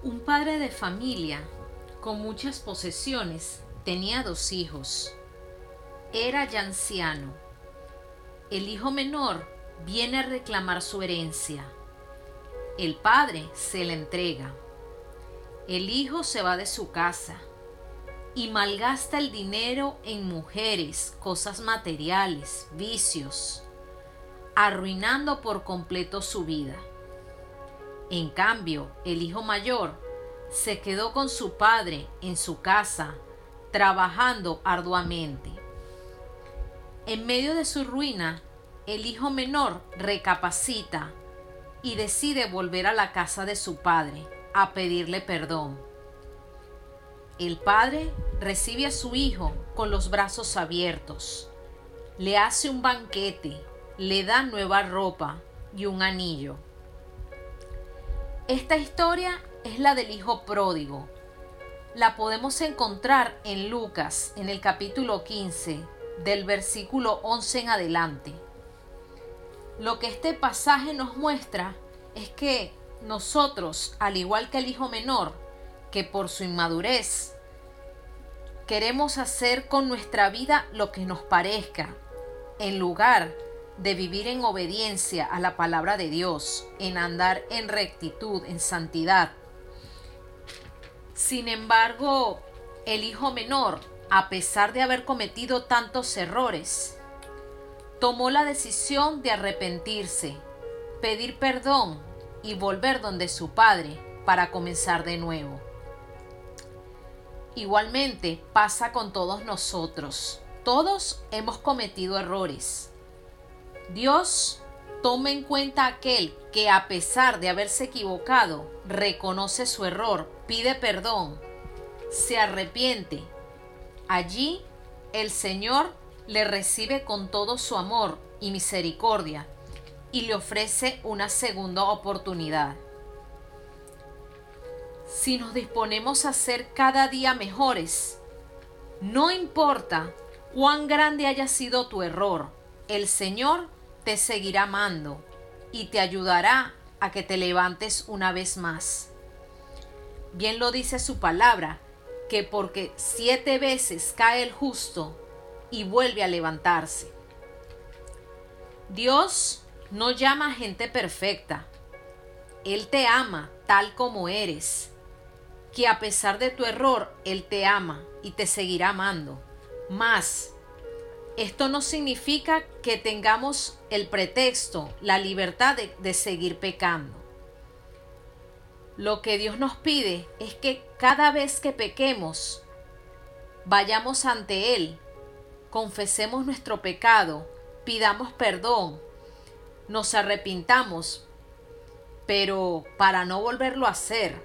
Un padre de familia con muchas posesiones tenía dos hijos. Era ya anciano. El hijo menor viene a reclamar su herencia. El padre se la entrega. El hijo se va de su casa y malgasta el dinero en mujeres, cosas materiales, vicios, arruinando por completo su vida. En cambio, el hijo mayor se quedó con su padre en su casa, trabajando arduamente. En medio de su ruina, el hijo menor recapacita y decide volver a la casa de su padre a pedirle perdón. El padre recibe a su hijo con los brazos abiertos, le hace un banquete, le da nueva ropa y un anillo esta historia es la del hijo pródigo. La podemos encontrar en Lucas, en el capítulo 15, del versículo 11 en adelante. Lo que este pasaje nos muestra es que nosotros, al igual que el hijo menor, que por su inmadurez queremos hacer con nuestra vida lo que nos parezca, en lugar de vivir en obediencia a la palabra de Dios, en andar en rectitud, en santidad. Sin embargo, el hijo menor, a pesar de haber cometido tantos errores, tomó la decisión de arrepentirse, pedir perdón y volver donde su padre para comenzar de nuevo. Igualmente pasa con todos nosotros. Todos hemos cometido errores Dios toma en cuenta aquel que a pesar de haberse equivocado, reconoce su error, pide perdón, se arrepiente. Allí el Señor le recibe con todo su amor y misericordia y le ofrece una segunda oportunidad. Si nos disponemos a ser cada día mejores, no importa cuán grande haya sido tu error, el Señor te seguirá amando y te ayudará a que te levantes una vez más. Bien lo dice su palabra, que porque siete veces cae el justo y vuelve a levantarse. Dios no llama a gente perfecta. Él te ama tal como eres, que a pesar de tu error, Él te ama y te seguirá amando. Más, esto no significa que tengamos el pretexto, la libertad de, seguir pecando. Lo que Dios nos pide es que cada vez que pequemos, vayamos ante Él, confesemos nuestro pecado, pidamos perdón, nos arrepintamos, pero para no volverlo a hacer.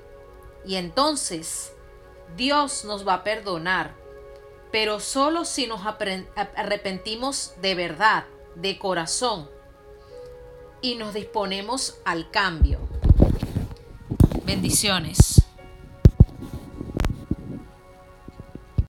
Y entonces Dios nos va a perdonar pero solo si nos arrepentimos de verdad, de corazón, y nos disponemos al cambio. Bendiciones.